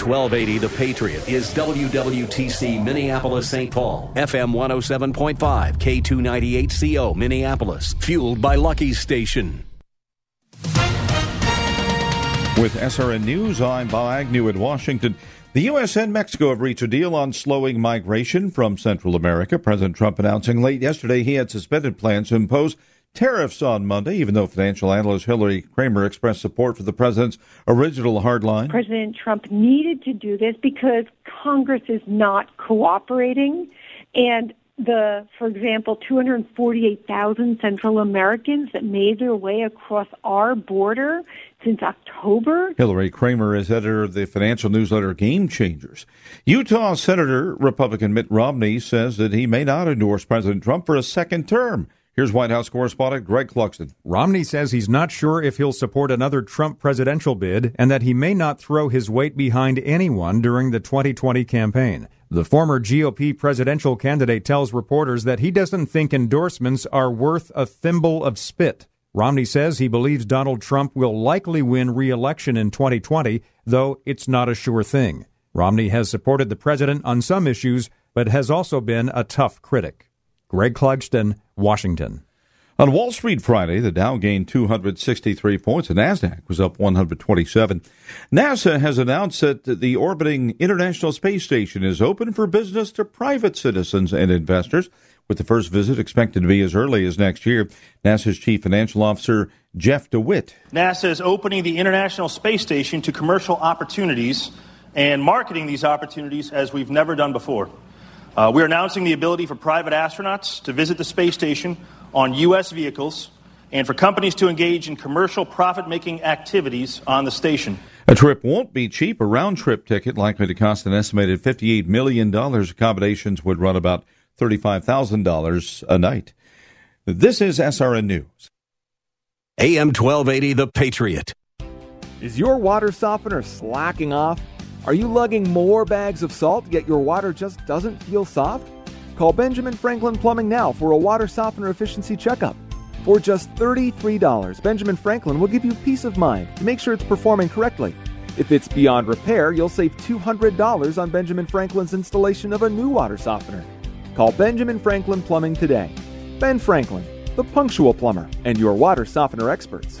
1280 The Patriot is WWTC Minneapolis St. Paul, FM 107.5, K298CO Minneapolis, fueled by Lucky's Station. With SRN News, I'm Bob Agnew in Washington. The U.S. and Mexico have reached a deal on slowing migration from Central America. President Trump announcing late yesterday he had suspended plans to impose tariffs on Monday, even though financial analyst Hillary Kramer expressed support for the president's original hardline. President Trump needed to do this because Congress is not cooperating. And the, for example, 248,000 Central Americans that made their way across our border since October. Hillary Kramer is editor of the financial newsletter Game Changers. Utah Senator Republican Mitt Romney says that he may not endorse President Trump for a second term. Here's White House correspondent Greg Clugston. Romney says he's not sure if he'll support another Trump presidential bid and that he may not throw his weight behind anyone during the 2020 campaign. The former GOP presidential candidate tells reporters that he doesn't think endorsements are worth a thimble of spit. Romney says he believes Donald Trump will likely win re election in 2020, though it's not a sure thing. Romney has supported the president on some issues, but has also been a tough critic. Greg Clugston, Washington. On Wall Street Friday, the Dow gained 263 points. The Nasdaq was up 127. NASA has announced that the orbiting International Space Station is open for business to private citizens and investors, with the first visit expected to be as early as next year. NASA's Chief Financial Officer Jeff DeWitt. NASA is opening the International Space Station to commercial opportunities and marketing these opportunities as we've never done before. Uh, we're announcing the ability for private astronauts to visit the space station on U.S. vehicles and for companies to engage in commercial profit making activities on the station. A trip won't be cheap. A round trip ticket likely to cost an estimated $58 million. Accommodations would run about $35,000 a night. This is SRN News. AM 1280 The Patriot. Is your water softener slacking off? Are you lugging more bags of salt, yet your water just doesn't feel soft? Call Benjamin Franklin Plumbing now for a water softener efficiency checkup. For just $33, Benjamin Franklin will give you peace of mind to make sure it's performing correctly. If it's beyond repair, you'll save $200 on Benjamin Franklin's installation of a new water softener. Call Benjamin Franklin Plumbing today. Ben Franklin, the punctual plumber, and your water softener experts.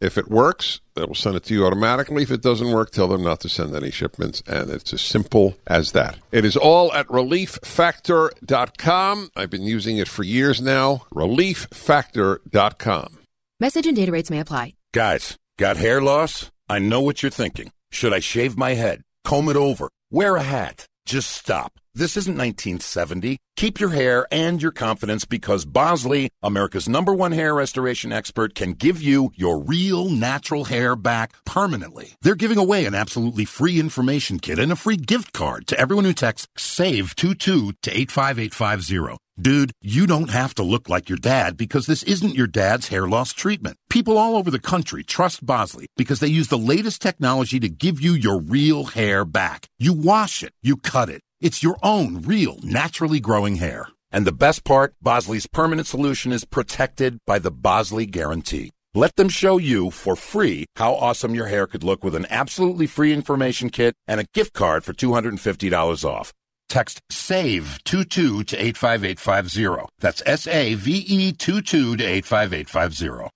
If it works, they will send it to you automatically. If it doesn't work, tell them not to send any shipments. And it's as simple as that. It is all at relieffactor.com. I've been using it for years now. Relieffactor.com. Message and data rates may apply. Guys, got hair loss? I know what you're thinking. Should I shave my head? Comb it over? Wear a hat? Just stop. This isn't 1970. Keep your hair and your confidence because Bosley, America's number one hair restoration expert, can give you your real natural hair back permanently. They're giving away an absolutely free information kit and a free gift card to everyone who texts SAVE22 to 85850. Dude, you don't have to look like your dad because this isn't your dad's hair loss treatment. People all over the country trust Bosley because they use the latest technology to give you your real hair back. You wash it, you cut it. It's your own real, naturally growing hair. And the best part, Bosley's permanent solution is protected by the Bosley Guarantee. Let them show you for free how awesome your hair could look with an absolutely free information kit and a gift card for $250 off. Text SAVE22 to 85850. That's S A V E 22 to 85850.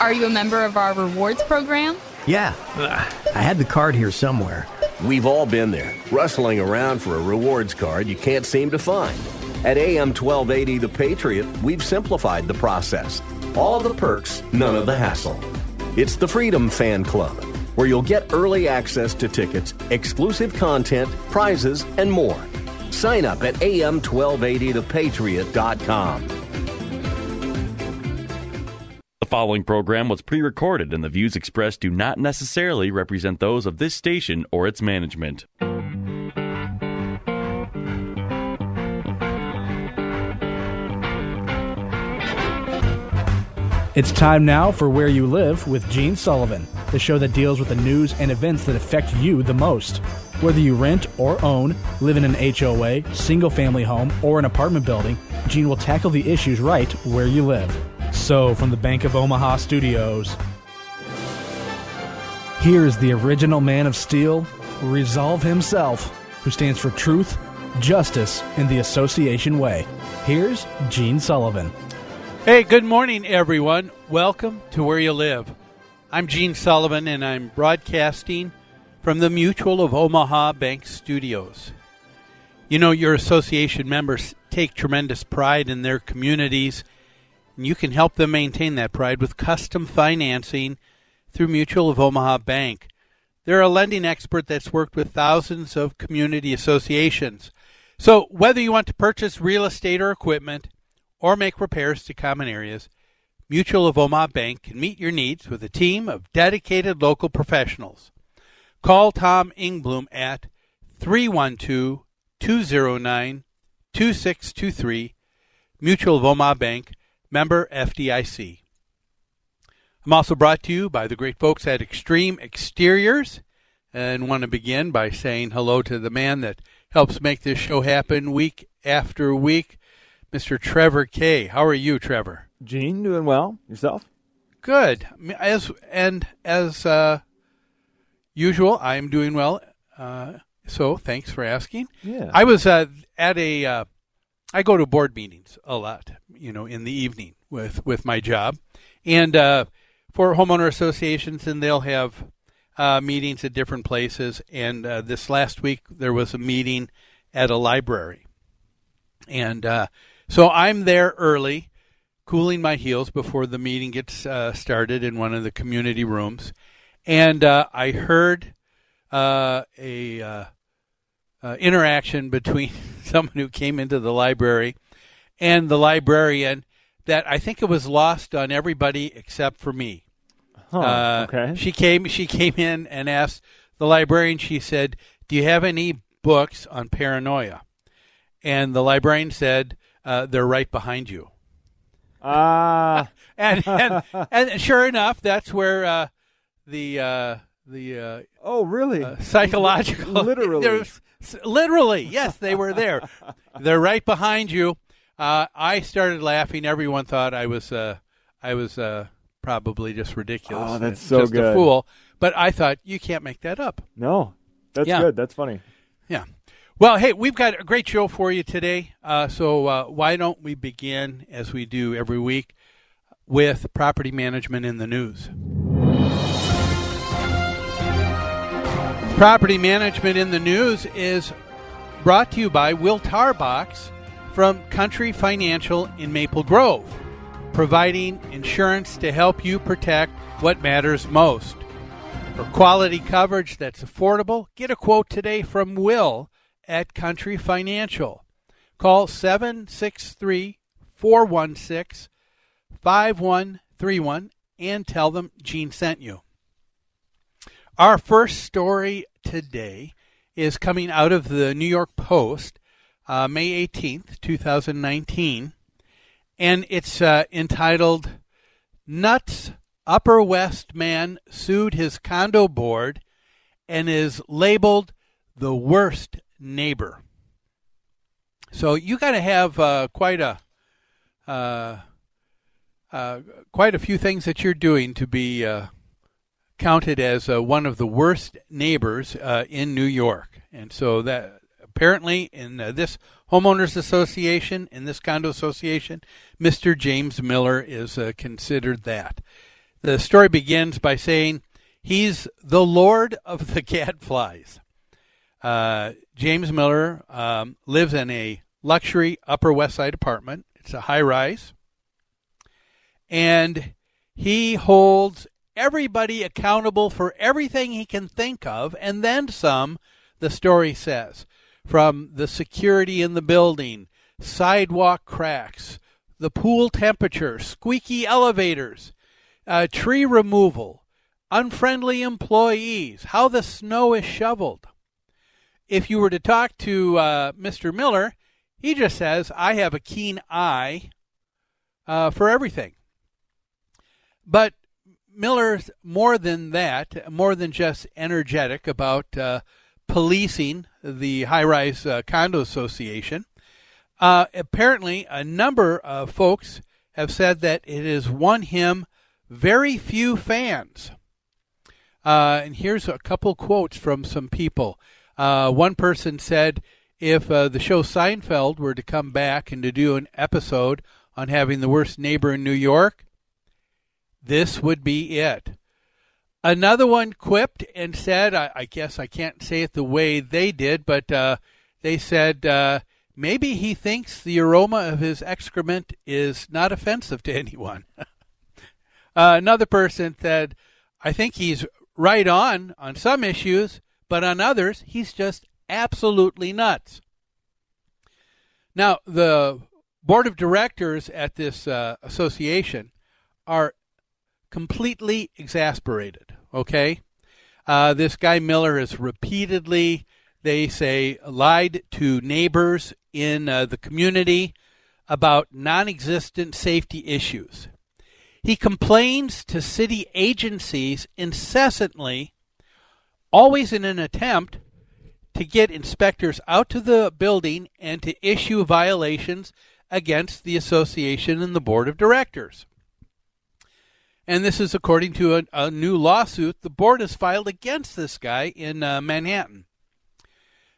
Are you a member of our rewards program? Yeah, I had the card here somewhere. We've all been there, rustling around for a rewards card you can't seem to find. At AM 1280 The Patriot, we've simplified the process. All the perks, none of the hassle. It's the Freedom Fan Club, where you'll get early access to tickets, exclusive content, prizes, and more. Sign up at am1280thepatriot.com. Following program was pre recorded, and the views expressed do not necessarily represent those of this station or its management. It's time now for Where You Live with Gene Sullivan, the show that deals with the news and events that affect you the most. Whether you rent or own, live in an HOA, single family home, or an apartment building, Gene will tackle the issues right where you live. So, from the Bank of Omaha studios, here's the original man of steel, Resolve himself, who stands for truth, justice, and the association way. Here's Gene Sullivan. Hey, good morning, everyone. Welcome to Where You Live. I'm Gene Sullivan, and I'm broadcasting from the Mutual of Omaha Bank Studios. You know, your association members take tremendous pride in their communities, and you can help them maintain that pride with custom financing through Mutual of Omaha Bank. They're a lending expert that's worked with thousands of community associations. So, whether you want to purchase real estate or equipment, or make repairs to common areas, Mutual of Omaha Bank can meet your needs with a team of dedicated local professionals. Call Tom Ingblom at 312 209 2623, Mutual of Omaha Bank, member FDIC. I'm also brought to you by the great folks at Extreme Exteriors and want to begin by saying hello to the man that helps make this show happen week after week. Mr. Trevor Kay. How are you, Trevor? Gene, doing well. Yourself? Good. As and as uh, usual, I am doing well. Uh, so thanks for asking. Yeah. I was uh, at a. Uh, I go to board meetings a lot, you know, in the evening with with my job, and uh, for homeowner associations, and they'll have uh, meetings at different places. And uh, this last week, there was a meeting at a library, and so I'm there early, cooling my heels before the meeting gets uh, started in one of the community rooms, and uh, I heard uh, a uh, uh, interaction between someone who came into the library and the librarian that I think it was lost on everybody except for me. Huh, okay. She came. She came in and asked the librarian. She said, "Do you have any books on paranoia?" And the librarian said, uh, they're right behind you. Ah, and, and, and sure enough, that's where uh, the uh, the uh, oh really uh, psychological literally literally yes they were there. they're right behind you. Uh, I started laughing. Everyone thought I was I was probably just ridiculous. Oh, that's so just good. a fool. But I thought you can't make that up. No, that's Yeah. good. That's funny. Yeah. Well, hey, we've got a great show for you today. Uh, so uh, why don't we begin, as we do every week, with property management in the news? Property management in the news is brought to you by Will Tarbox from Country Financial in Maple Grove, providing insurance to help you protect what matters most. For quality coverage that's affordable, get a quote today from Will at Country Financial. Call 763 416 5131 and tell them Gene sent you. Our first story today is coming out of the New York Post, uh, May 18th, 2019, and it's uh, entitled Nuts Upper West Man Sued His Condo Board and is labeled the worst neighbor. So you got to have uh, quite a uh, uh, quite a few things that you're doing to be uh, counted as one of the worst neighbors in New York. And so that apparently in uh, this homeowners association, in this condo association, Mr. James Miller is uh, considered that. The story begins by saying he's the lord of the gadflies. Uh, James Miller um, lives in a luxury Upper West Side apartment. It's a high rise. And he holds everybody accountable for everything he can think of, and then some, the story says. From the security in the building, sidewalk cracks, the pool temperature, squeaky elevators, uh, tree removal, unfriendly employees, how the snow is shoveled. If you were to talk to uh, Mr. Miller, he just says, I have a keen eye uh, for everything. But Miller's more than that, more than just energetic about uh, policing the high rise uh, condo association. Uh, apparently, a number of folks have said that it has won him very few fans. Uh, and here's a couple quotes from some people. Uh, one person said, if uh, the show Seinfeld were to come back and to do an episode on having the worst neighbor in New York, this would be it. Another one quipped and said, I, I guess I can't say it the way they did, but uh, they said uh, maybe he thinks the aroma of his excrement is not offensive to anyone. uh, another person said, I think he's right on on some issues, but on others, he's just absolutely nuts. Now, the board of directors at this uh, association are completely exasperated. Okay, uh, this guy Miller has repeatedly, they say, lied to neighbors in uh, the community about non-existent safety issues. He complains to city agencies incessantly, always in an attempt to get inspectors out to the building and to issue violations against the association and the board of directors. And this is according to a, a new lawsuit the board has filed against this guy in uh, Manhattan.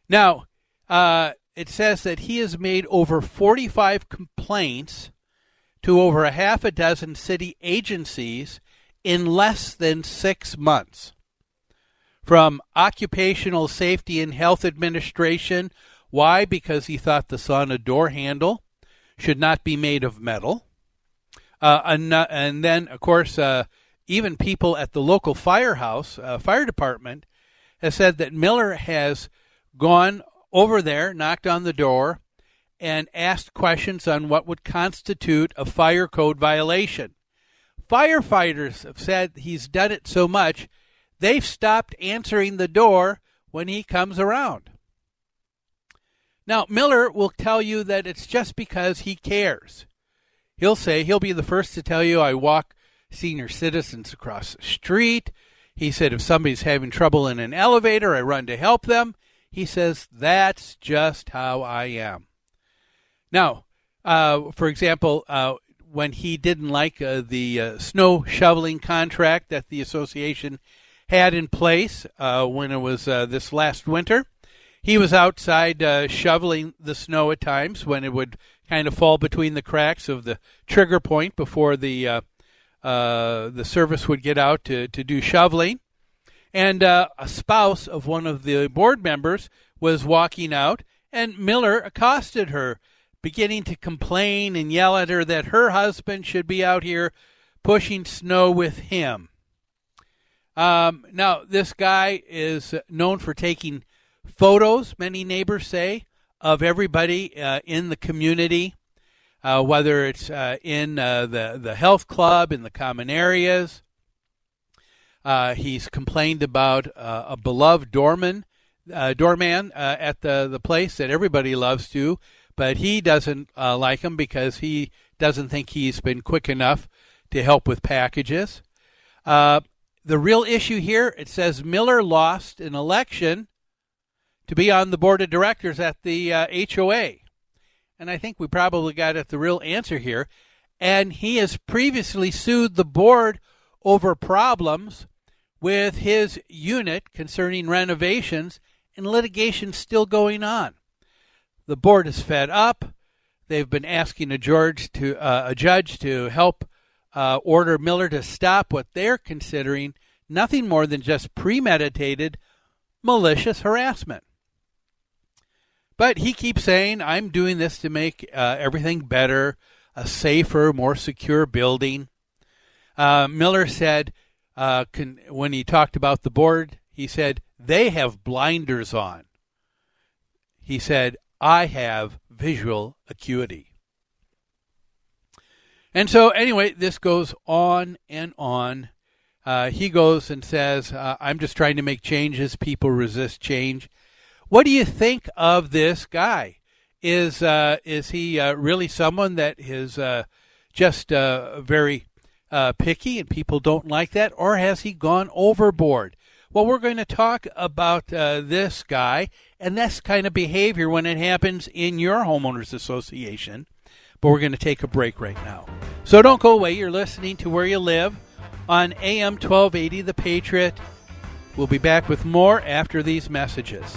Now, uh, it says that he has made over 45 complaints to over a half a dozen city agencies in less than six months. From Occupational Safety and Health Administration. Why? Because he thought the sauna door handle should not be made of metal. Uh, and, and, then, of course, uh, even people at the local firehouse, uh, fire department, has said that Miller has gone over there, knocked on the door, and asked questions on what would constitute a fire code violation. Firefighters have said he's done it so much, they've stopped answering the door when he comes around. Now, Miller will tell you that it's just because he cares. He'll say, he'll be the first to tell you, I walk senior citizens across the street. He said, if somebody's having trouble in an elevator, I run to help them. He says, that's just how I am. Now, uh, for example, uh, when he didn't like uh, the uh, snow shoveling contract that the association had in place uh, when it was uh, this last winter, he was outside shoveling the snow at times when it would kind of fall between the cracks of the trigger point before the uh, uh, the service would get out to, to do shoveling. And uh, a spouse of one of the board members was walking out, and Miller accosted her beginning to complain and yell at her that her husband should be out here pushing snow with him. Um, now, this guy is known for taking photos, many neighbors say, of everybody uh, in the community, uh, whether it's uh, in uh, the, the health club, in the common areas. Uh, he's complained about a beloved doorman, doorman at the, the place that everybody loves to, but he doesn't like him because he doesn't think he's been quick enough to help with packages. The real issue here it says Miller lost an election to be on the board of directors at the uh, HOA. And I think we probably got at the real answer here. and he has previously sued the board over problems with his unit concerning renovations and litigation still going on. The board is fed up. They've been asking a to uh, a judge to help uh, order Miller to stop what they're considering nothing more than just premeditated malicious harassment. But he keeps saying, I'm doing this to make uh, everything better, a safer, more secure building. Uh, Miller said, uh, when he talked about the board, he said, they have blinders on. He said, I have visual acuity. And so, anyway, this goes on and on. Uh, he goes and says, uh, I'm just trying to make changes. People resist change. What do you think of this guy? Is uh, is he uh, really someone that is uh, just uh, very picky and people don't like that, or has he gone overboard? Well, we're going to talk about this guy and this kind of behavior when it happens in your homeowners association. But we're going to take a break right now. So don't go away. You're listening to Where You Live on AM 1280 The Patriot. We'll be back with more after these messages.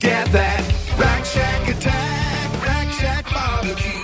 Get that Rack Shack attack, Rack Shack barbecue.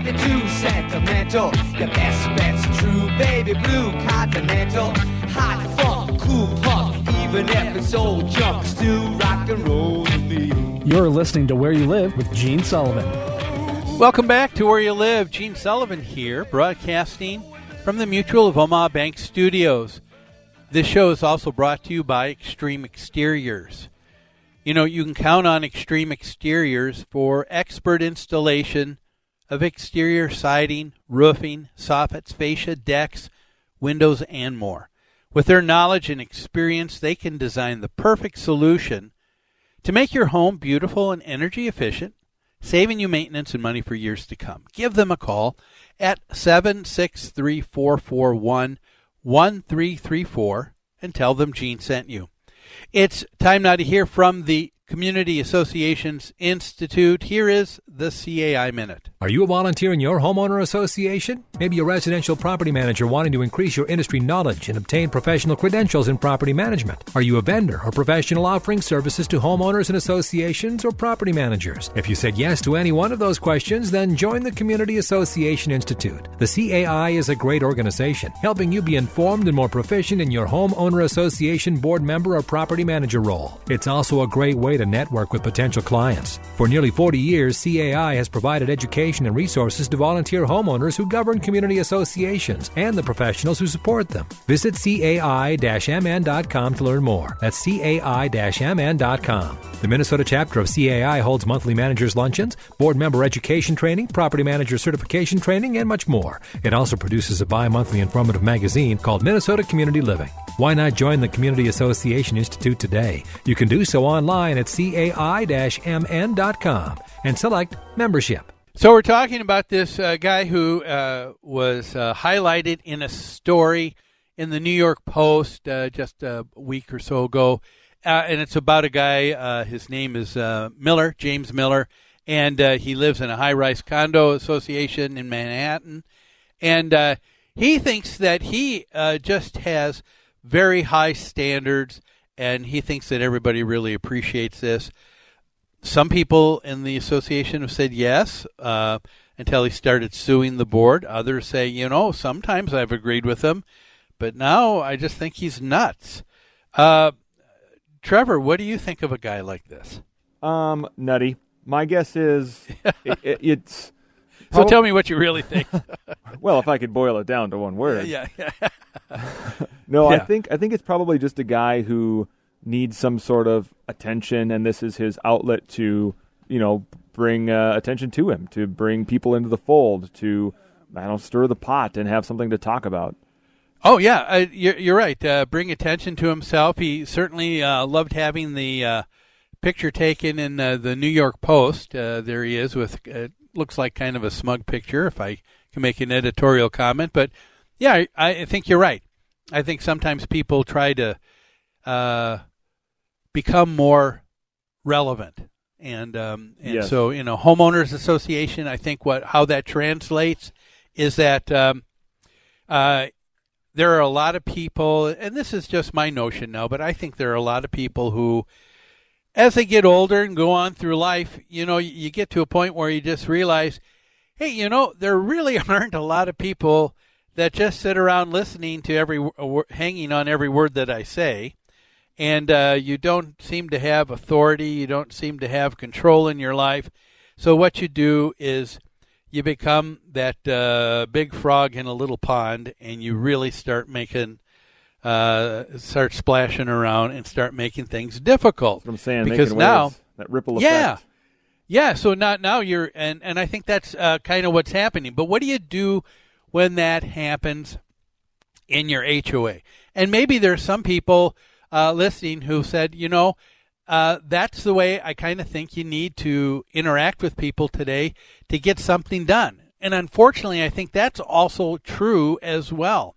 Nowadays can't be too sentimental. Your best bet's true, baby blue continental. Hot funk, cool punk, even if it's old junk, still rock and roll to me. You're listening to Where You Live with Gene Sullivan. Welcome back to Where You Live. Gene Sullivan here, broadcasting from the Mutual of Omaha Bank Studios. This show is also brought to you by Extreme Exteriors. You know, you can count on Extreme Exteriors for expert installation of exterior siding, roofing, soffits, fascia, decks, windows, and more. With their knowledge and experience, they can design the perfect solution to make your home beautiful and energy efficient, saving you maintenance and money for years to come. Give them a call at 763 441 1334 and tell them Gene sent you. It's time now to hear from the Community Associations Institute. Here is the CAI Minute. Are you a volunteer in your homeowner association? Maybe a residential property manager wanting to increase your industry knowledge and obtain professional credentials in property management. Are you a vendor or professional offering services to homeowners and associations or property managers? If you said yes to any one of those questions, then join the Community Association Institute. The CAI is a great organization, helping you be informed and more proficient in your homeowner association board member or property manager role. It's also a great way to network with potential clients. For nearly 40 years, CAI has provided education and resources to volunteer homeowners who govern community associations and the professionals who support them. Visit cai-mn.com to learn more. That's cai-mn.com. The Minnesota chapter of CAI holds monthly managers luncheons, board member education training, property manager certification training, and much more. It also produces a bi-monthly informative magazine called Minnesota Community Living. Why not join the Community Association Institute today? You can do so online at cai-mn.com and select membership. So we're talking about this uh, guy who uh, was uh, highlighted in a story in the New York Post uh, just a week or so ago, uh, and it's about a guy. Uh, his name is Miller, James Miller, and he lives in a high-rise condo association in Manhattan, and he thinks that he just has very high standards, and he thinks that everybody really appreciates this some people in the association have said yes uh, until he started suing the board. Others say, you know, sometimes I've agreed with him, but now I just think he's nuts. Uh, Trevor, what do you think of a guy like this? Um, nutty. My guess is it, it, it's. So tell me what you really think. well, if I could boil it down to one word. Yeah. yeah. no, Yeah. I think I think it's probably just a guy who needs some sort of attention, and this is his outlet to, you know, bring uh, attention to him, to bring people into the fold, to I don't stir the pot and have something to talk about. Oh yeah, uh, you're, you're right. Uh, bring attention to himself. He certainly uh, loved having the uh, picture taken in uh, the New York Post. There he is with looks like kind of a smug picture, if I can make an editorial comment. But yeah, I, I think you're right. I think sometimes people try to become more relevant, and um, and Yes. so you know, homeowners association. I think what how that translates is that. Um, uh, there are a lot of people, and this is just my notion now, but I think there are a lot of people who, as they get older and go on through life, you know, you get to a point where you just realize, hey, you know, there really aren't a lot of people that just sit around listening to every, hanging on every word that I say. And uh, you don't seem to have authority, you don't seem to have control in your life. So, what you do is you become that uh, big frog in a little pond, and you really start making, uh, start splashing around, and start making things difficult. I'm saying because now waves, that ripple effect. yeah. Yeah. So now, now you're, and and I think that's uh, kind of what's happening. But what do you do when that happens in your HOA? And maybe there's some people uh, listening who said, you know, uh, that's the way I kind of think you need to interact with people today to get something done. And unfortunately, I think that's also true as well.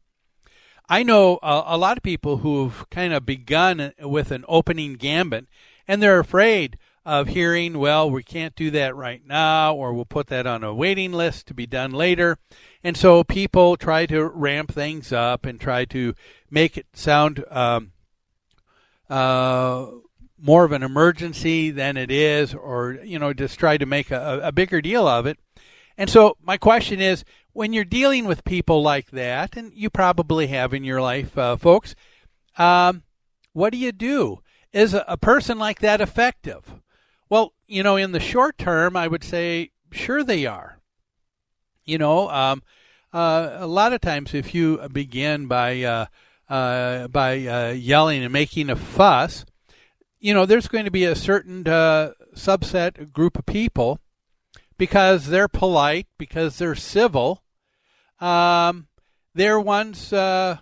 I know a, a lot of people who've kind of begun with an opening gambit, and they're afraid of hearing, well, we can't do that right now, or we'll put that on a waiting list to be done later. And so people try to ramp things up and try to make it sound um, uh, more of an emergency than it is, or you know, just try to make a, a bigger deal of it. And so, my question is when you're dealing with people like that, and you probably have in your life, uh, folks, um, what do you do? Is a, a person like that effective? Well, you know, in the short term, I would say sure they are. You know, um, uh, a lot of times if you begin by uh, uh, by uh, yelling and making a fuss, you know, there's going to be a certain uh, subset group of people because they're polite, because they're civil. Um, they're ones uh,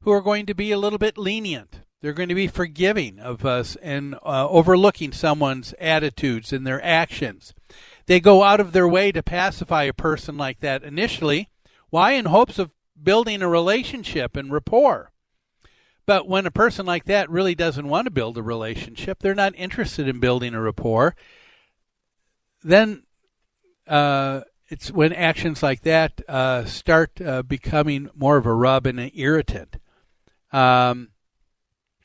who are going to be a little bit lenient. They're going to be forgiving of us and overlooking someone's attitudes and their actions. They go out of their way to pacify a person like that initially. Why? In hopes of building a relationship and rapport. But when a person like that really doesn't want to build a relationship, they're not interested in building a rapport, then uh, it's when actions like that uh, start uh, becoming more of a rub and an irritant. Um,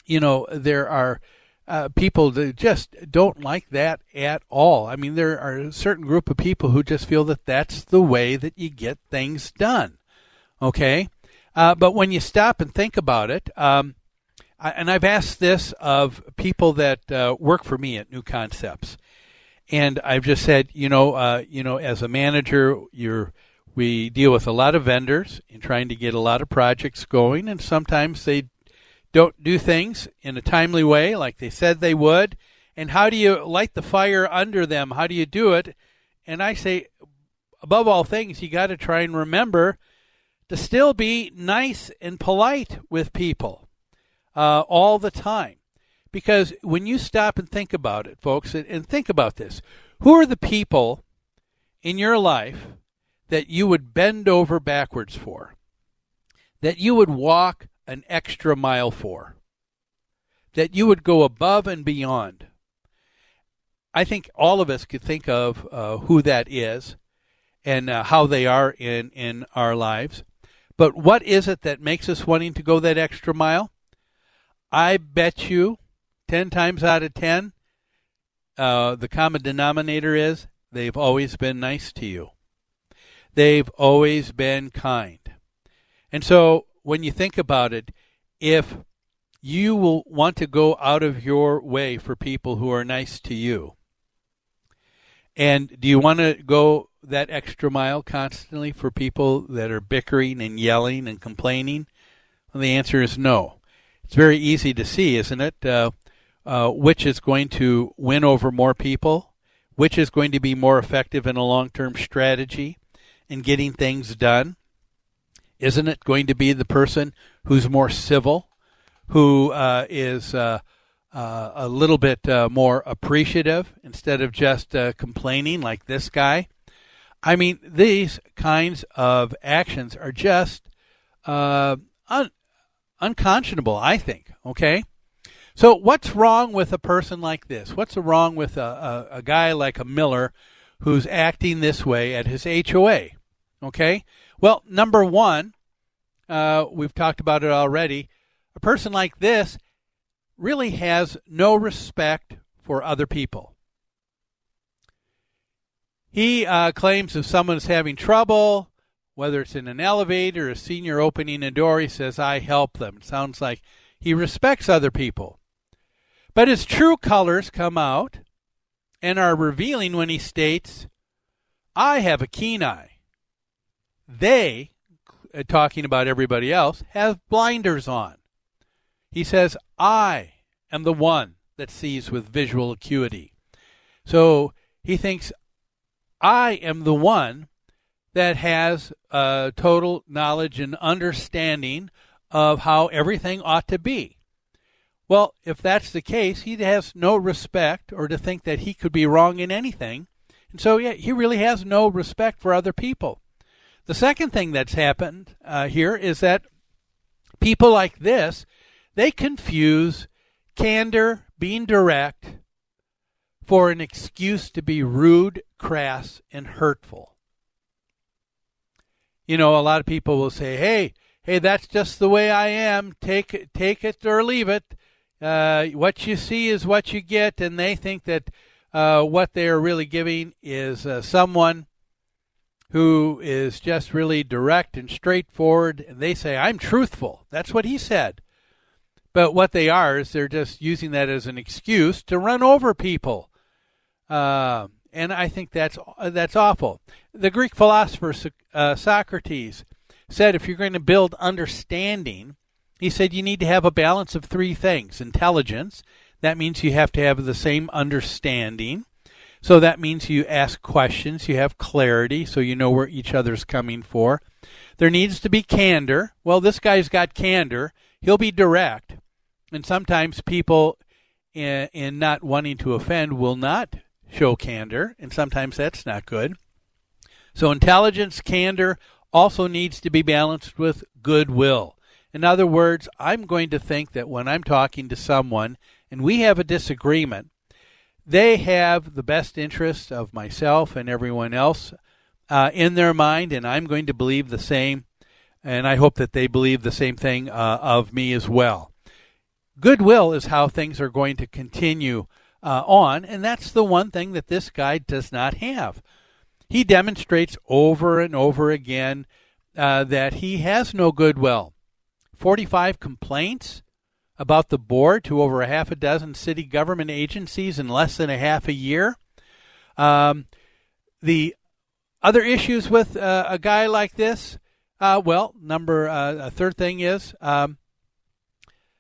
you know, there are uh, people that just don't like that at all. I mean, there are a certain group of people who just feel that that's the way that you get things done. Okay? Uh, but when you stop and think about it, um, I, and I've asked this of people that uh, work for me at New Concepts, and I've just said, you know, uh, you know, as a manager, you're we deal with a lot of vendors in trying to get a lot of projects going, and sometimes they don't do things in a timely way like they said they would. And how do you light the fire under them? How do you do it? And I say, above all things, you got to try and remember to still be nice and polite with people uh, all the time. Because when you stop and think about it, folks, and think about this who are the people in your life that you would bend over backwards for? That you would walk an extra mile for? That you would go above and beyond? I think all of us could think of uh, who that is and uh, how they are in, in our lives. But what is it that makes us wanting to go that extra mile? I bet you 10 times out of 10, uh, the common denominator is they've always been nice to you. They've always been kind. And so when you think about it, if you will want to go out of your way for people who are nice to you, and do you want to go that extra mile constantly for people that are bickering and yelling and complaining? The answer is no. It's very easy to see, isn't it? Uh, uh, which is going to win over more people, which is going to be more effective in a long term strategy in getting things done. Isn't it going to be the person who's more civil, who uh, is uh, uh, a little bit uh, more appreciative instead of just uh, complaining like this guy? I mean, these kinds of actions are just uh, un- unconscionable, I think. Okay? So, what's wrong with a person like this? What's wrong with a, a, a guy like a Miller who's acting this way at his HOA? Okay? Well, number one, uh, we've talked about it already. A person like this really has no respect for other people. He uh, claims if someone's having trouble, whether it's in an elevator or a senior opening a door, he says, I help them. It sounds like he respects other people. But his true colors come out and are revealing when he states, I have a keen eye. They, uh, talking about everybody else, have blinders on. He says, I am the one that sees with visual acuity. So he thinks, I am the one that has uh, total knowledge and understanding of how everything ought to be. Well, if that's the case, he has no respect or to think that he could be wrong in anything. And so, yeah, he really has no respect for other people. The second thing that's happened uh, here is that people like this, they confuse candor, being direct, for an excuse to be rude, crass, and hurtful. You know, a lot of people will say, "Hey, hey, that's just the way I am. Take take it or leave it. Uh, what you see is what you get," and they think that uh, what they are really giving is uh, someone who is just really direct and straightforward. And they say, I'm truthful. That's what he said. But what they are is they're just using that as an excuse to run over people. Uh, and I think that's that's awful. The Greek philosopher uh, Socrates said if you're going to build understanding, he said you need to have a balance of three things intelligence, That means you have to have the same understanding. So that means you ask questions, you have clarity, so you know where each other's coming for. There needs to be candor. Well, this guy's got candor. He'll be direct. And sometimes people, in, in not wanting to offend, will not show candor, and sometimes that's not good. So intelligence, candor also needs to be balanced with goodwill. In other words, I'm going to think that when I'm talking to someone and we have a disagreement, they have the best interest of myself and everyone else uh, in their mind, and I'm going to believe the same, and I hope that they believe the same thing uh, of me as well. Goodwill is how things are going to continue uh, on, and that's the one thing that this guy does not have. He demonstrates over and over again uh, that he has no goodwill. 45 complaints about the board to over a half a dozen city government agencies in less than a half a year. Um, the other issues with uh, a guy like this, uh, well, number uh, a third thing is um,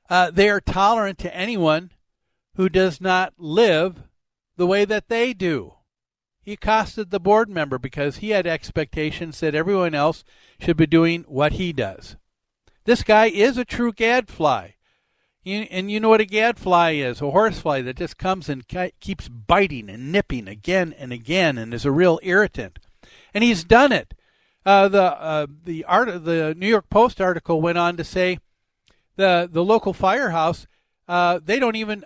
uh, they are tolerant to anyone who does not live the way that they do. He accosted the board member because he had expectations that everyone else should be doing what he does. This guy is a true gadfly. And you know what a gadfly is? A horsefly that just comes and keeps biting and nipping again and again and is a real irritant. And he's done it. Uh, the uh, the art the New York Post article went on to say the the local firehouse uh, they don't even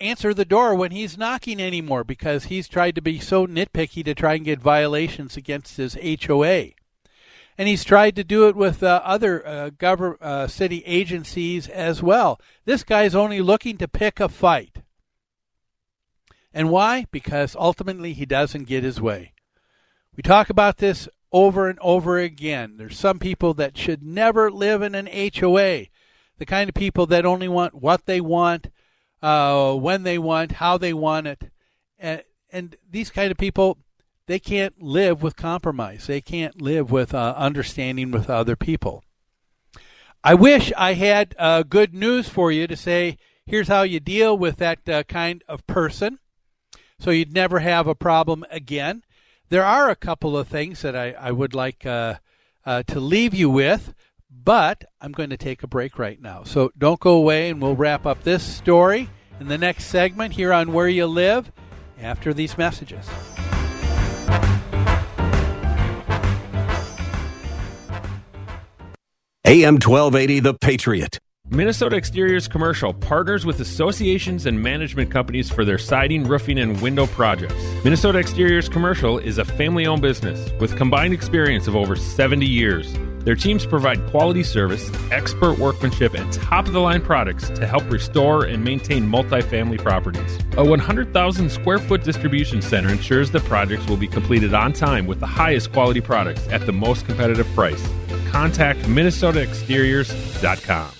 answer the door when he's knocking anymore because he's tried to be so nitpicky to try and get violations against his HOA. And he's tried to do it with uh, other uh, government uh, city agencies as well. This guy's only looking to pick a fight. And why? Because ultimately he doesn't get his way. We talk about this over and over again. There's some people that should never live in an HOA. The kind of people that only want what they want uh, when they want, how they want it. And, and these kind of people, they can't live with compromise. They can't live with uh, understanding with other people. I wish I had uh, good news for you to say, here's how you deal with that uh, kind of person so you'd never have a problem again. There are a couple of things that I, I would like uh, uh, to leave you with. But I'm going to take a break right now. So don't go away, and we'll wrap up this story in the next segment here on Where You Live after these messages. AM 1280, The Patriot. Minnesota Exteriors Commercial partners with associations and management companies for their siding, roofing, and window projects. Minnesota Exteriors Commercial is a family owned business with combined experience of over 70 years. Their teams provide quality service, expert workmanship, and top of the line products to help restore and maintain multifamily properties. A 100,000 square foot distribution center ensures the projects will be completed on time with the highest quality products at the most competitive price. Contact MinnesotaExteriors.com.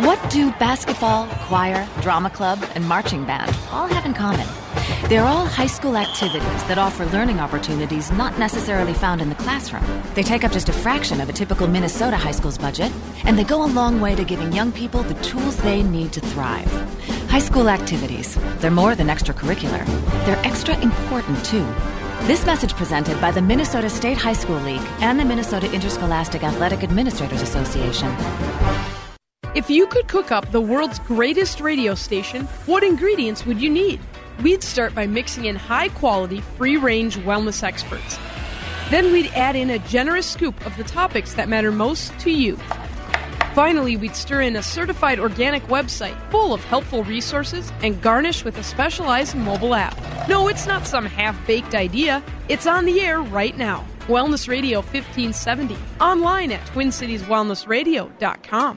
What do basketball, choir, drama club, and marching band all have in common? They're all high school activities that offer learning opportunities not necessarily found in the classroom. They take up just a fraction of a typical Minnesota high school's budget, and they go a long way to giving young people the tools they need to thrive. High school activities, they're more than extracurricular, they're extra important too. This message presented by the Minnesota State High School League and the Minnesota Interscholastic Athletic Administrators Association. If you could cook up the world's greatest radio station, what ingredients would you need? We'd start by mixing in high quality, free range wellness experts. Then we'd add in a generous scoop of the topics that matter most to you. Finally, we'd stir in a certified organic website full of helpful resources and garnish with a specialized mobile app. No, it's not some half baked idea, it's on the air right now. Wellness Radio 1570, online at TwinCitiesWellnessRadio.com.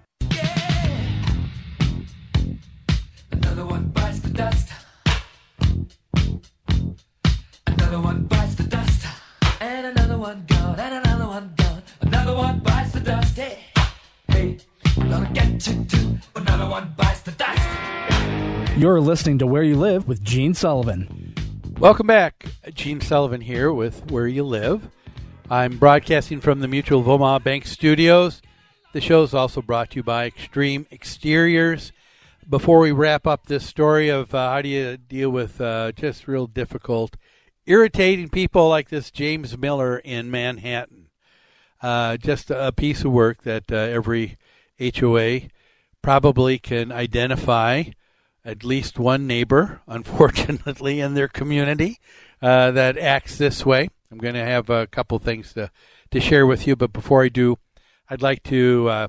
You're listening to Where You Live with Gene Sullivan. Welcome back. Gene Sullivan here with Where You Live. I'm broadcasting from the Mutual of Omaha Bank Studios. The show is also brought to you by Extreme Exteriors. Before we wrap up this story of uh, how do you deal with uh, just real difficult, irritating people like this James Miller in Manhattan, uh, just a piece of work that uh, every HOA probably can identify at least one neighbor, unfortunately, in their community uh, that acts this way. I'm going to have a couple things to, to share with you, but before I do, I'd like to uh,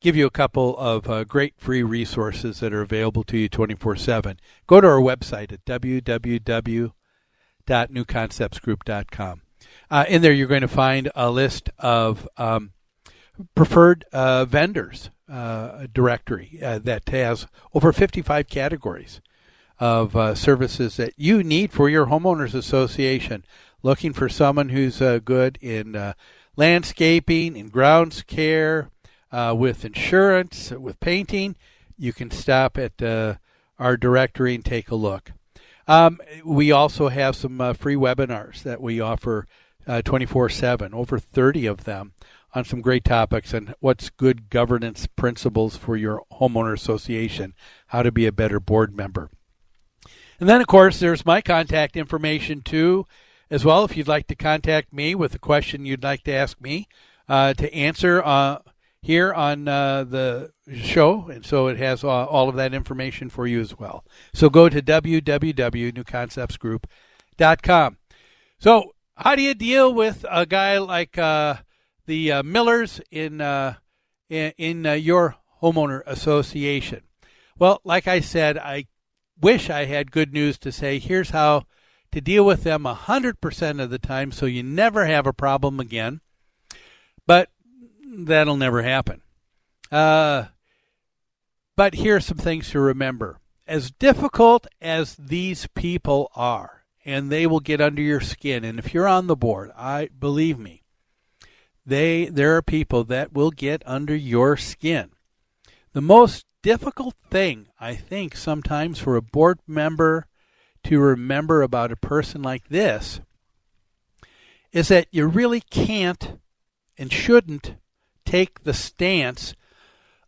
give you a couple of uh, great free resources that are available to you 24 7. Go to our website at www.newconceptsgroup.com. Uh, in there, you're going to find a list of um, preferred uh, vendors uh, directory uh, that has over 55 categories of uh, services that you need for your homeowners association. Looking for someone who's uh, good in uh, landscaping, in grounds care, with insurance, with painting, you can stop at our directory and take a look. Um, we also have some free webinars that we offer 24 7, over 30 of them on some great topics and what's good governance principles for your homeowner association, how to be a better board member. And then, of course, there's my contact information too, as well. If you'd like to contact me with a question you'd like to ask me uh, to answer uh, here on uh, the show, and so it has all of that information for you as well. So go to www.newconceptsgroup.com. So, how do you deal with a guy like uh, the uh, Millers in uh, in, uh, your homeowner association. Well, like I said, I wish I had good news to say. Here's how to deal with them 100% of the time so you never have a problem again. But that'll never happen. Uh, but here are some things to remember. As difficult as these people are, and they will get under your skin, and if you're on the board, I believe me, they there are people that will get under your skin. The most difficult thing I think sometimes for a board member to remember about a person like this is that you really can't and shouldn't take the stance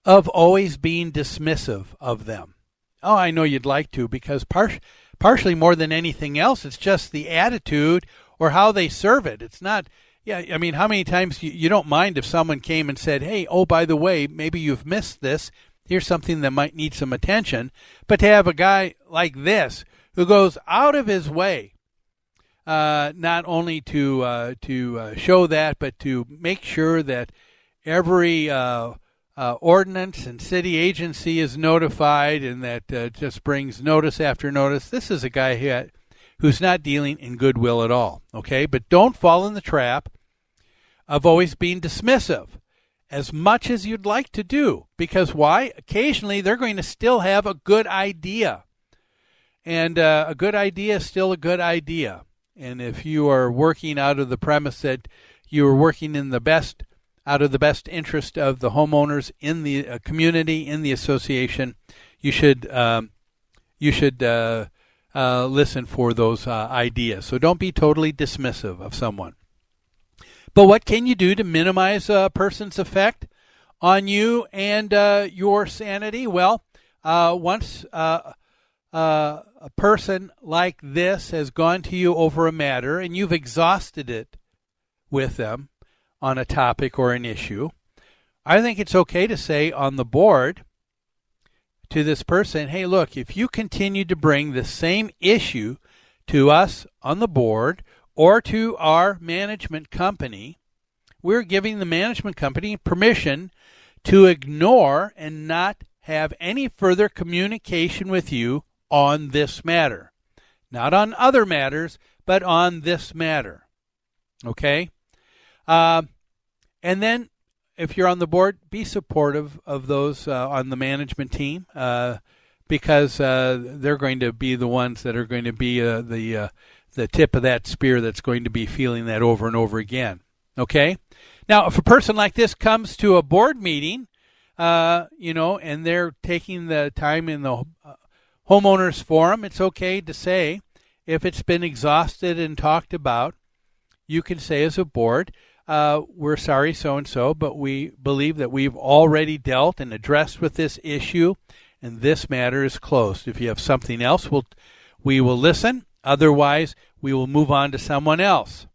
of always being dismissive of them. Oh, I know you'd like to because par- partially more than anything else, it's just the attitude or how they serve it. It's not yeah, I mean, how many times you, you don't mind if someone came and said, "Hey, oh, by the way, maybe you've missed this. Here's something that might need some attention." But to have a guy like this who goes out of his way, uh, not only to uh, to uh, show that, but to make sure that every uh, uh, ordinance and city agency is notified, and that uh, just brings notice after notice. This is a guy who who's not dealing in goodwill at all. Okay, but don't fall in the trap of always being dismissive as much as you'd like to do. Because why? Occasionally they're going to still have a good idea. And uh, a good idea is still a good idea. And if you are working out of the premise that you are working in the best, out of the best interest of the homeowners in the uh, community, in the association, you should um, you should uh, uh, listen for those uh, ideas. So don't be totally dismissive of someone. But what can you do to minimize a person's effect on you and uh, your sanity? Well, uh, once uh, uh, a person like this has gone to you over a matter and you've exhausted it with them on a topic or an issue, I think it's okay to say on the board to this person, hey, look, if you continue to bring the same issue to us on the board or to our management company, we're giving the management company permission to ignore and not have any further communication with you on this matter. Not on other matters, but on this matter. Okay? Uh, and then if you're on the board, be supportive of those uh, on the management team uh, because uh, they're going to be the ones that are going to be uh, the uh, the tip of that spear that's going to be feeling that over and over again. Okay. Now, if a person like this comes to a board meeting, uh, you know, and they're taking the time in the homeowners forum, it's okay to say if it's been exhausted and talked about, you can say as a board uh, we're sorry, so and so, but we believe that we've already dealt and addressed with this issue, and this matter is closed. If you have something else, we'll, we will listen. Otherwise, we will move on to someone else.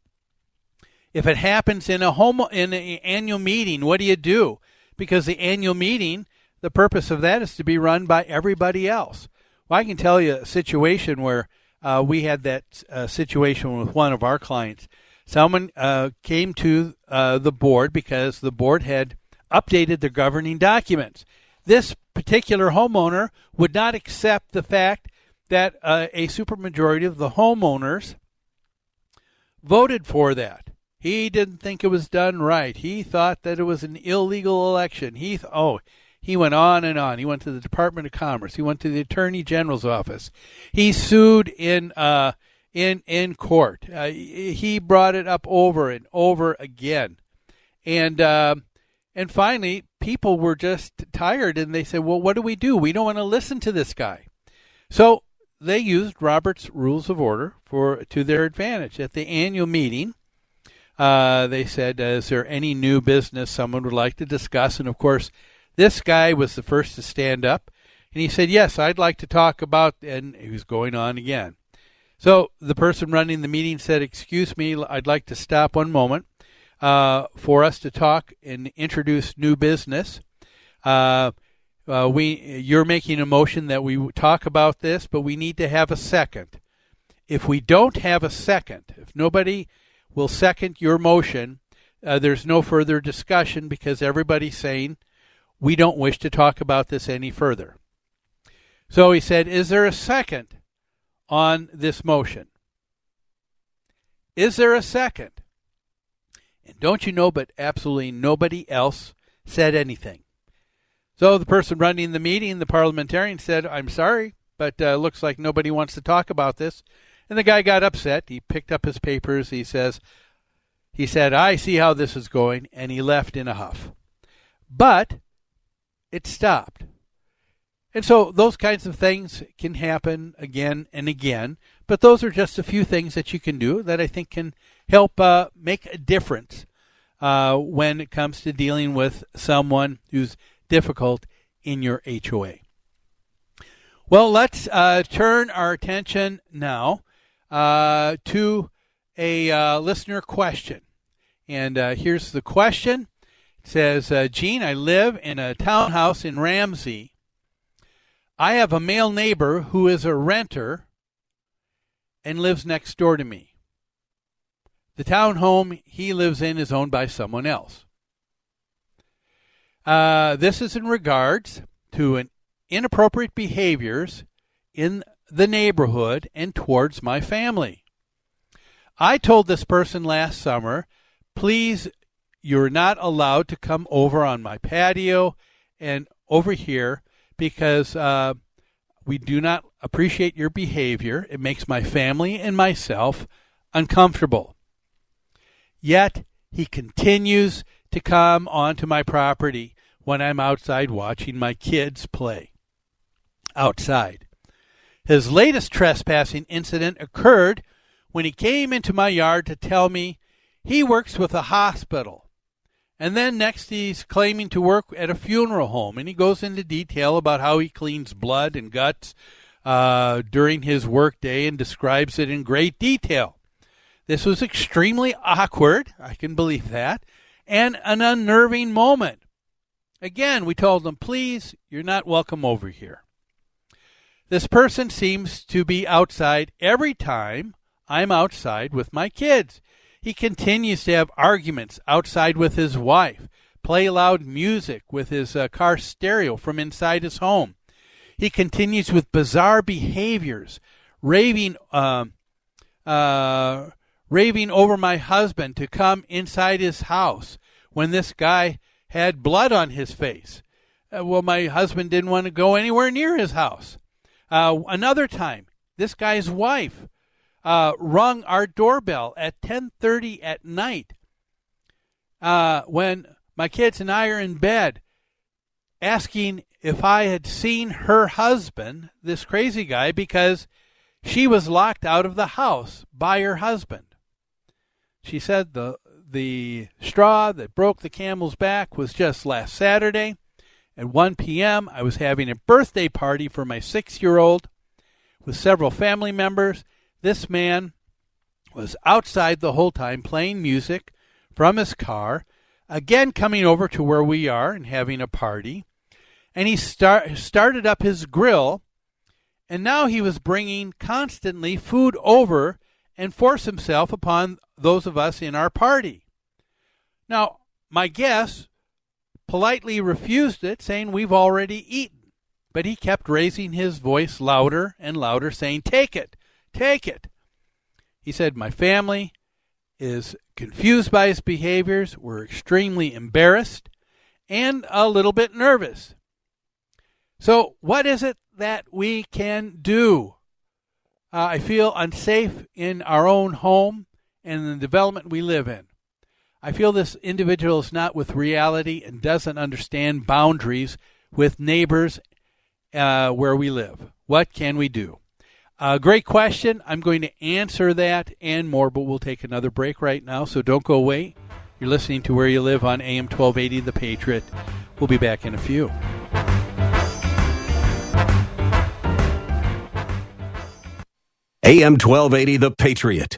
If it happens in a home in an annual meeting, what do you do? Because the annual meeting, the purpose of that is to be run by everybody else. Well, I can tell you a situation where uh, we had that uh, situation with one of our clients someone uh, came to uh, the board because the board had updated their governing documents. This particular homeowner would not accept the fact that uh, a supermajority of the homeowners voted for that. He didn't think it was done right. He thought that it was an illegal election. He th- oh, he went on and on. He went to the Department of Commerce. He went to the Attorney General's office. He sued in uh, in in court. Uh, he brought it up over and over again, and uh, and finally, people were just tired, and they said, "Well, what do we do? We don't want to listen to this guy." So they used Robert's Rules of Order for to their advantage. At the annual meeting, uh, they said, "Is there any new business someone would like to discuss?" And of course, this guy was the first to stand up, and he said, "Yes, I'd like to talk about." And he was going on again. So the person running the meeting said, Excuse me, I'd like to stop one moment uh, for us to talk and introduce new business. Uh, uh, we, you're making a motion that we talk about this, but we need to have a second. If we don't have a second, if nobody will second your motion, uh, there's no further discussion because everybody's saying we don't wish to talk about this any further. So he said, Is there a second? on this motion. Is there a second? And don't you know, but absolutely nobody else said anything. So the person running the meeting, the parliamentarian, said, I'm sorry, but uh, looks like nobody wants to talk about this. And the guy got upset. He picked up his papers. He says, he said, I see how this is going, and he left in a huff. But it stopped. And so those kinds of things can happen again and again, but those are just a few things that you can do that I think can help uh, make a difference uh, when it comes to dealing with someone who's difficult in your HOA. Well, let's uh, turn our attention now uh, to a uh, listener question. And uh, here's the question. It says, Gene, I live in a townhouse in Ramsey I have a male neighbor who is a renter and lives next door to me. The townhome he lives in is owned by someone else. Uh, this is in regards to an inappropriate behaviors in the neighborhood and towards my family. I told this person last summer, please, you're not allowed to come over on my patio and over here because uh, we do not appreciate your behavior. It makes my family and myself uncomfortable. Yet he continues to come onto my property when I'm outside watching my kids play. outside. His latest trespassing incident occurred when he came into my yard to tell me he works with a hospital. And then next he's claiming to work at a funeral home, and he goes into detail about how he cleans blood and guts uh, during his workday and describes it in great detail. This was extremely awkward, I can believe that, and an unnerving moment. Again, we told him, please, you're not welcome over here. This person seems to be outside every time I'm outside with my kids. He continues to have arguments outside with his wife, play loud music with his uh, car stereo from inside his home. He continues with bizarre behaviors, raving, uh, uh, raving over my husband to come inside his house when this guy had blood on his face. Uh, well, my husband didn't want to go anywhere near his house. Uh, another time, this guy's wife uh, rung our doorbell at 10:30 at night uh, when my kids and I are in bed, asking if I had seen her husband, this crazy guy, because she was locked out of the house by her husband. She said the the straw that broke the camel's back was just last Saturday. At 1 p.m., I was having a birthday party for my six year old with several family members. This man was outside the whole time playing music from his car, again coming over to where we are and having a party. And he start, started up his grill, and now he was bringing constantly food over and force himself upon those of us in our party. Now, my guest politely refused it, saying we've already eaten. But he kept raising his voice louder and louder, saying, Take it, take it. He said, My family is confused by his behaviors. We're extremely embarrassed and a little bit nervous. So, what is it that we can do? Uh, I feel unsafe in our own home and the development we live in. I feel this individual is not with reality and doesn't understand boundaries with neighbors uh, where we live. What can we do? Uh, great question. I'm going to answer that and more, but we'll take another break right now, so don't go away. You're listening to Where You Live on AM 1280 The Patriot. We'll be back in a few. AM 1280 The Patriot.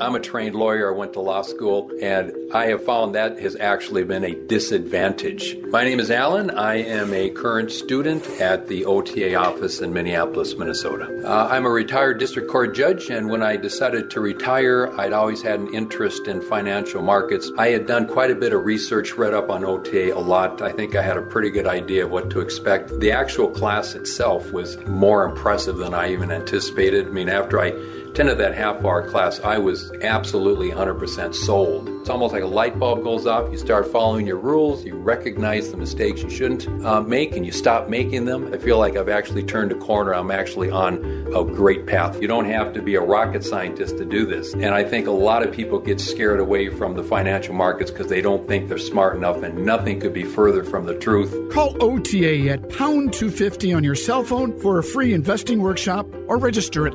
I'm a trained lawyer. I went to law school, and I have found that has actually been a disadvantage. My name is Alan. I am a current student at the OTA office in Minneapolis, Minnesota. Uh, I'm a retired district court judge, and when I decided to retire, I'd always had an interest in financial markets. I had done quite a bit of research, read up on OTA a lot. I think I had a pretty good idea of what to expect. The actual class itself was more impressive than I even anticipated. I mean, after I attended that half hour class, I was absolutely 100% sold. It's almost like a light bulb goes off. You start following your rules, you recognize the mistakes you shouldn't uh, make, and you stop making them. I feel like I've actually turned a corner. I'm actually on a great path. You don't have to be a rocket scientist to do this. And I think a lot of people get scared away from the financial markets because they don't think they're smart enough, and nothing could be further from the truth. Call OTA at pound 250 on your cell phone for a free investing workshop or register at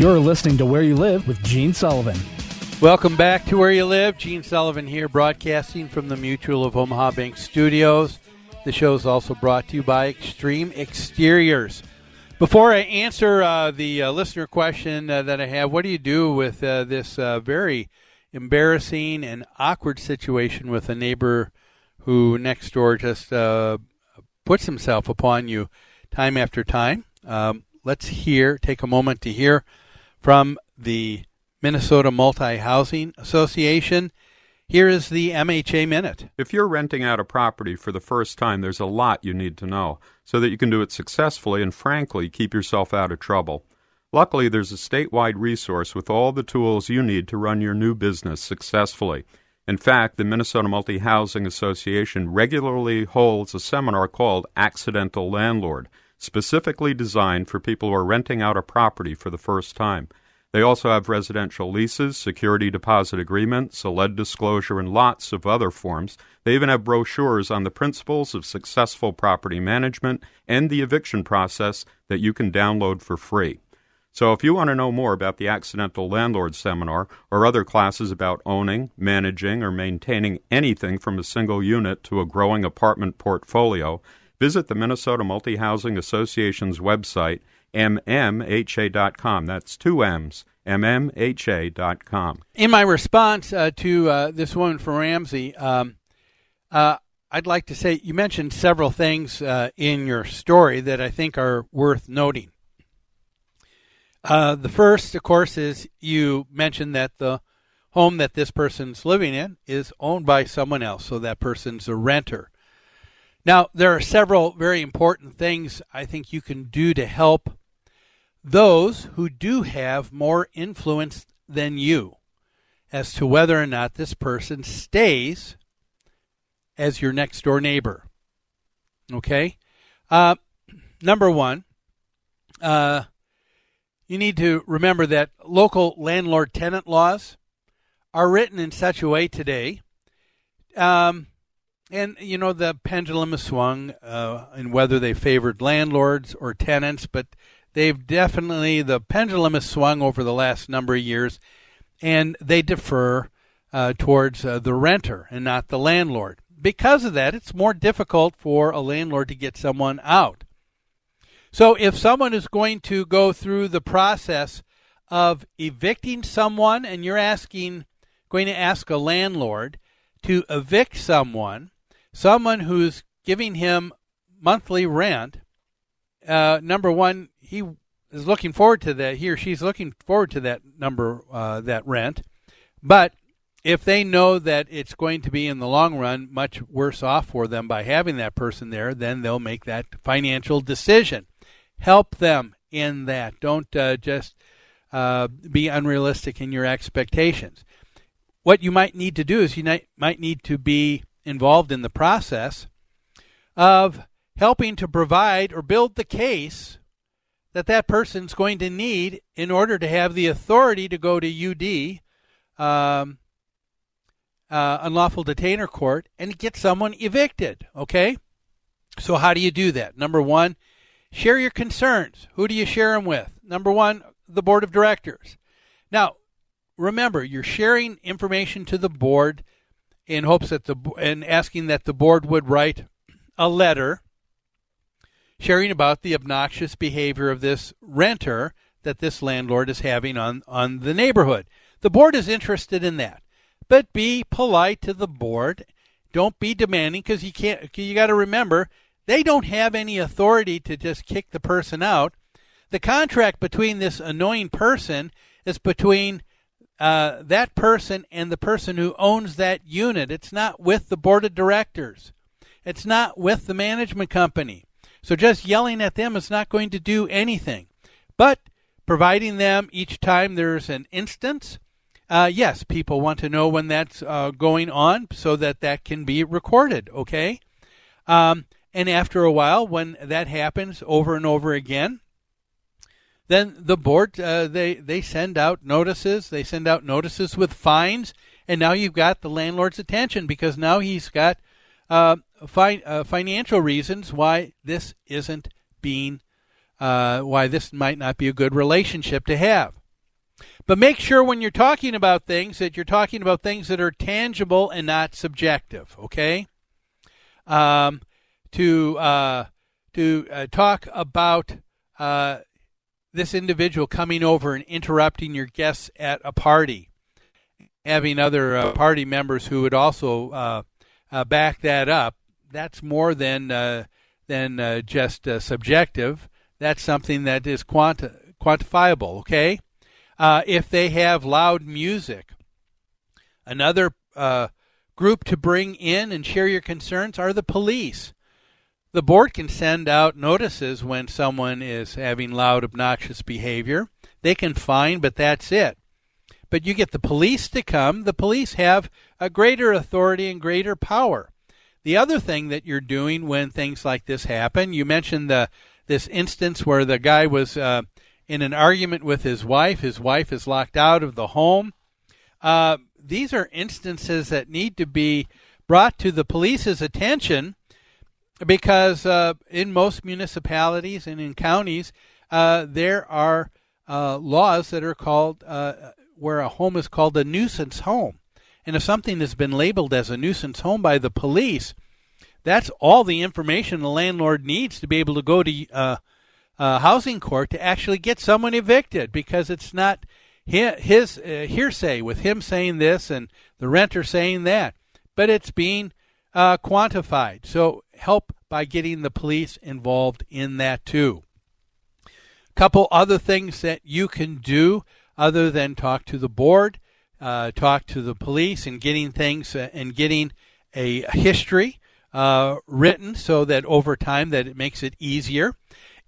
You're listening to Where You Live with Gene Sullivan. Welcome back to Where You Live. Gene Sullivan here, broadcasting from the Mutual of Omaha Bank Studios. The show is also brought to you by Extreme Exteriors. Before I answer uh, the uh, listener question uh, that I have, what do you do with uh, this uh, very embarrassing and awkward situation with a neighbor who next door just uh, puts himself upon you time after time? Um, let's hear, take a moment to hear from the Minnesota Multi Housing Association. Here is the MHA Minute. If you're renting out a property for the first time, there's a lot you need to know so that you can do it successfully and, frankly, keep yourself out of trouble. Luckily, there's a statewide resource with all the tools you need to run your new business successfully. In fact, the Minnesota Multi Housing Association regularly holds a seminar called Accidental Landlord, specifically designed for people who are renting out a property for the first time. They also have residential leases, security deposit agreements, a lead disclosure, and lots of other forms. They even have brochures on the principles of successful property management and the eviction process that you can download for free. So if you want to know more about the Accidental Landlord Seminar or other classes about owning, managing, or maintaining anything from a single unit to a growing apartment portfolio, visit the Minnesota Multi Housing Association's website mmha.com. That's two M's, mmha.com. In my response uh, to uh, this woman from Ramsey, um, uh, I'd like to say you mentioned several things uh, in your story that I think are worth noting. Uh, the first, of course, is you mentioned that the home that this person's living in is owned by someone else, so that person's a renter. Now, there are several very important things I think you can do to help those who do have more influence than you as to whether or not this person stays as your next door neighbor. Okay? Uh, number one, uh, you need to remember that local landlord tenant laws are written in such a way today. Um, and, you know, the pendulum has swung uh, in whether they favored landlords or tenants, but they've definitely, the pendulum has swung over the last number of years, and they defer uh, towards uh, the renter and not the landlord. Because of that, it's more difficult for a landlord to get someone out. So if someone is going to go through the process of evicting someone and you're asking going to ask a landlord to evict someone, someone who's giving him monthly rent, uh, number one, he is looking forward to that. He or she's looking forward to that number, uh, that rent. But if they know that it's going to be in the long run much worse off for them by having that person there, then they'll make that financial decision. Help them in that. Don't uh, just uh, be unrealistic in your expectations. What you might need to do is you might need to be involved in the process of helping to provide or build the case that that person's going to need in order to have the authority to go to UD, um, uh, unlawful detainer court, and get someone evicted. Okay? So, how do you do that? Number one, share your concerns. Who do you share them with? Number one, the board of directors. Now, remember, you're sharing information to the board in hopes that the and asking that the board would write a letter sharing about the obnoxious behavior of this renter that this landlord is having on on the neighborhood. The board is interested in that. But be polite to the board. Don't be demanding because you can't you got to remember they don't have any authority to just kick the person out. The contract between this annoying person is between uh, that person and the person who owns that unit. It's not with the board of directors. It's not with the management company. So just yelling at them is not going to do anything. But providing them each time there's an instance, uh, yes, people want to know when that's uh, going on so that that can be recorded. Okay, um, and after a while, when that happens over and over again, then the board uh, they they send out notices. They send out notices with fines, and now you've got the landlord's attention because now he's got uh, fi- uh, financial reasons why this isn't being uh, why this might not be a good relationship to have. But make sure when you're talking about things that you're talking about things that are tangible and not subjective. Okay. Um, to uh, to uh, talk about this individual coming over and interrupting your guests at a party, having other uh, party members who would also uh, uh, back that up. That's more than than just subjective. That's something that is quanti- quantifiable. Okay, if they have loud music, another group to bring in and share your concerns are the police the board can send out notices when someone is having loud, obnoxious behavior. They can fine, but that's it. But you get the police to come. The police have a greater authority and greater power. The other thing that you're doing when things like this happen, you mentioned the this instance where the guy was uh, in an argument with his wife. His wife is locked out of the home. Uh, these are instances that need to be brought to the police's attention because uh, in most municipalities and in counties, uh, there are uh, laws that are called uh, where a home is called a nuisance home. And if something has been labeled as a nuisance home by the police, that's all the information the landlord needs to be able to go to uh, uh, housing court to actually get someone evicted because it's not his, hearsay with him saying this and the renter saying that, but it's being quantified. So help by getting the police involved in that too. Couple other things that you can do other than talk to the board, uh, talk to the police, and getting things uh, and getting a history uh, written so that over time that it makes it easier.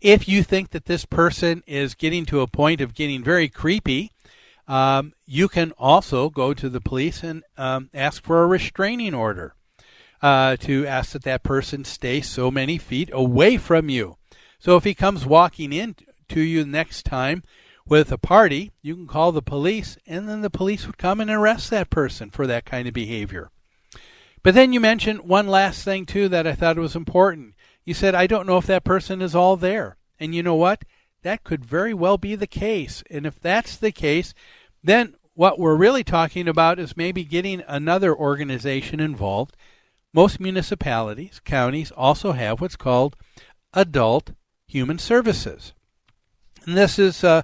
If you think that this person is getting to a point of getting very creepy, um, you can also go to the police and um, ask for a restraining order uh, to ask that that person stay so many feet away from you. So if he comes walking in to you next time with a party, you can call the police, and then the police would come and arrest that person for that kind of behavior. But then you mentioned one last thing, too, that I thought was important. You said, I don't know if that person is all there. And you know what? That could very well be the case. And if that's the case, then what we're really talking about is maybe getting another organization involved most municipalities, counties also have what's called adult human services. And this is uh,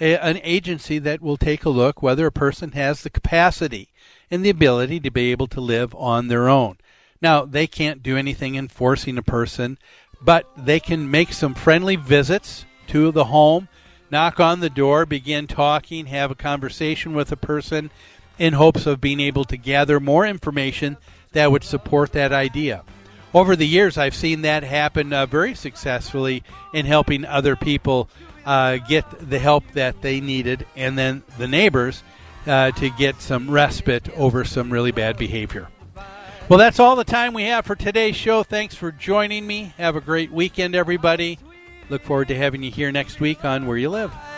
a, an agency that will take a look whether a person has the capacity and the ability to be able to live on their own. Now, they can't do anything enforcing a person, but they can make some friendly visits to the home, knock on the door, begin talking, have a conversation with a person in hopes of being able to gather more information that would support that idea. Over the years, I've seen that happen uh, very successfully in helping other people uh, get the help that they needed, and then the neighbors uh, to get some respite over some really bad behavior. Well, that's all the time we have for today's show. Thanks for joining me. Have a great weekend, everybody. Look forward to having you here next week on Where You Live.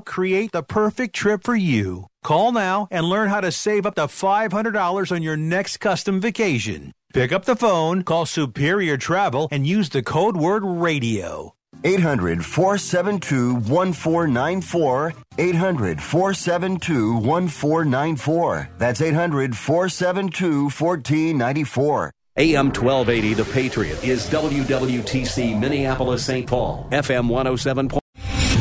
create the perfect trip for you. Call now and learn how to save up to $500 on your next custom vacation. Pick up the phone, call Superior Travel, and use the code word radio. 800 472 1494. 800 472 1494. That's 800 472 1494. AM 1280 The Patriot is WWTC Minneapolis St. Paul, FM 107.